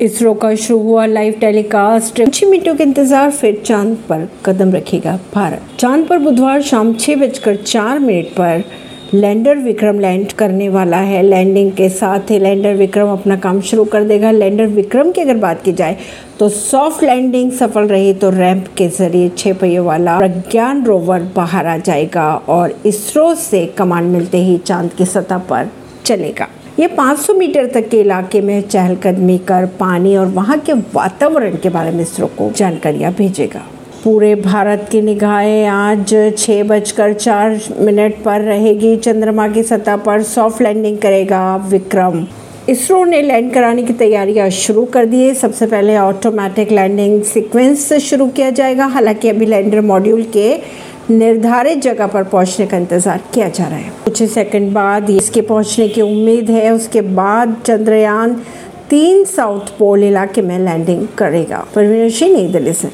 इसरो का शुरू हुआ लाइव टेलीकास्ट कुछ मिनटों के इंतज़ार, फिर चाँद पर कदम रखेगा भारत। चाँद पर बुधवार शाम छह बजकर चार मिनट पर लैंडर विक्रम लैंड करने वाला है। लैंडिंग के साथ ही लैंडर विक्रम अपना काम शुरू कर देगा। लैंडर विक्रम की अगर बात की जाए तो सॉफ्ट लैंडिंग सफल रही तो रैंप के ज़रिए छह पहियों वाला प्रज्ञान रोवर बाहर आ जाएगा और इसरो से कमांड मिलते ही चाँद की सतह पर चलेगा। ये 500 मीटर तक के इलाके में चहलकदमी कर पानी और वहाँ के वातावरण के बारे में इसरो को जानकारियाँ भेजेगा। पूरे भारत की निगाहें आज छः बजकर चार मिनट पर रहेगी। चंद्रमा की सतह पर सॉफ्ट लैंडिंग करेगा विक्रम। इसरो ने लैंड कराने की तैयारियाँ शुरू कर दी है। सबसे पहले ऑटोमेटिक लैंडिंग सीक्वेंस शुरू किया जाएगा। हालाँकि अभी लैंडर मॉड्यूल के निर्धारित जगह पर पहुँचने का इंतज़ार किया जा रहा है। कुछ सेकंड बाद इसके पहुँचने की उम्मीद है, उसके बाद चंद्रयान तीन साउथ पोल इलाके में लैंडिंग करेगा। परवीन सिंह, नई दिल्ली से।